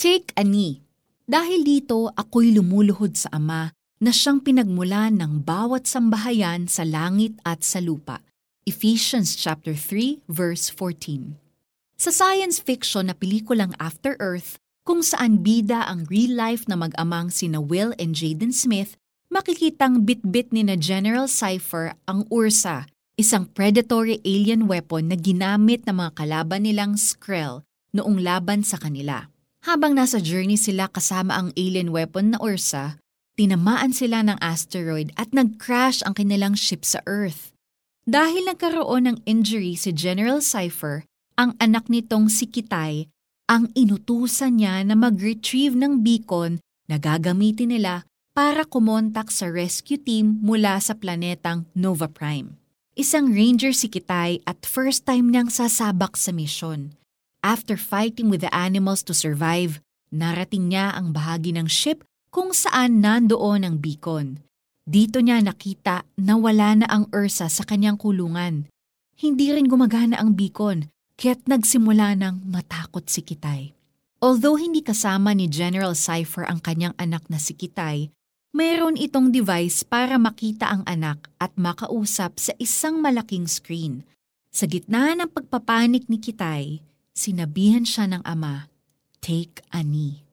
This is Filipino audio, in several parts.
Take a knee. Dahil dito ako'y lumuluhod sa Ama na siyang pinagmulan ng bawat sambahayan sa langit at sa lupa. Ephesians chapter 3 verse 14. Sa science fiction na pelikulang After Earth, kung saan bida ang real life na mag-amang sina Will and Jaden Smith, makikitang bit-bit ni na General Cypher ang Ursa, isang predatory alien weapon na ginamit ng mga kalaban nilang Skrull noong laban sa kanila. Habang nasa journey sila kasama ang alien weapon na Ursa, tinamaan sila ng asteroid at nag-crash ang kanilang ship sa Earth. Dahil nagkaroon ng injury si General Cypher, ang anak nitong si Kitay, ang inutusan niya na mag-retrieve ng beacon na gagamitin nila para kumontak sa rescue team mula sa planetang Nova Prime. Isang ranger si Kitay at first time niyang sasabak sa misyon. After fighting with the animals to survive, narating niya ang bahagi ng ship kung saan nandoon ang beacon. Dito niya nakita na wala na ang Ursa sa kanyang kulungan. Hindi rin gumagana ang beacon, kaya't nagsimula ng matakot si Kitay. Although hindi kasama ni General Cypher ang kanyang anak na si Kitay, Mayroon itong device para makita ang anak at makausap sa isang malaking screen. Sa gitna ng pagpapanik ni Kitay, sinabihan siya ng ama, Take a knee.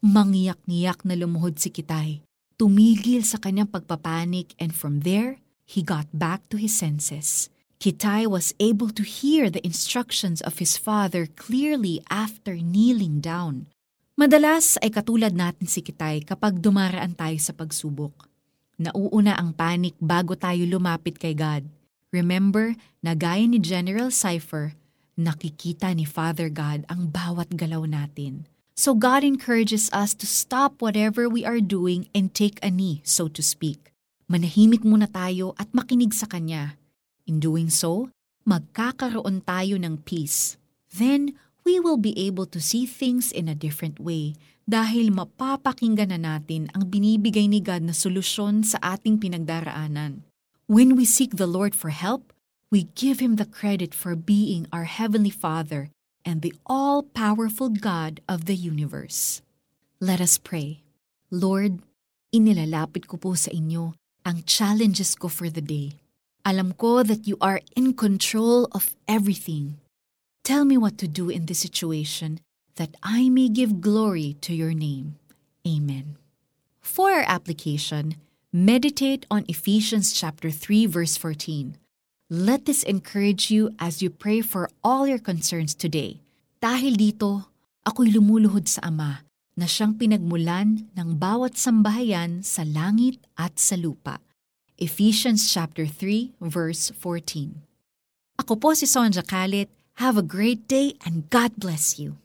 Mangiyak-ngiyak na lumuhod si Kitay. Tumigil sa kanyang pagpapanik and from there, he got back to his senses. Kitay was able to hear the instructions of his father clearly after kneeling down. Madalas ay katulad natin si Kitay kapag dumaraan tayo sa pagsubok. Nauuna ang panik bago tayo lumapit kay God. Remember na gaya ni General Cypher, nakikita ni Father God ang bawat galaw natin. So God encourages us to stop whatever we are doing and take a knee, so to speak. Manahimik muna tayo at makinig sa Kanya. In doing so, magkakaroon tayo ng peace. Then, we will be able to see things in a different way dahil mapapakinggan na natin ang binibigay ni God na solusyon sa ating pinagdaraanan. When we seek the Lord for help, we give Him the credit for being our Heavenly Father and the all-powerful God of the universe. Let us pray. Lord, inilalapit ko po sa inyo ang challenges ko for the day. Alam ko that you are in control of everything Tell me what to do in this situation that I may give glory to your name. Amen. For our application, meditate on Ephesians chapter 3 verse 14. Let this encourage you as you pray for all your concerns today. Dahil dito, ako'y lumuluhod sa Ama na siyang pinagmulan ng bawat sambahayan sa langit at sa lupa. Ephesians chapter 3 verse 14. Ako po si Sonja Kalit have a great day and God bless you.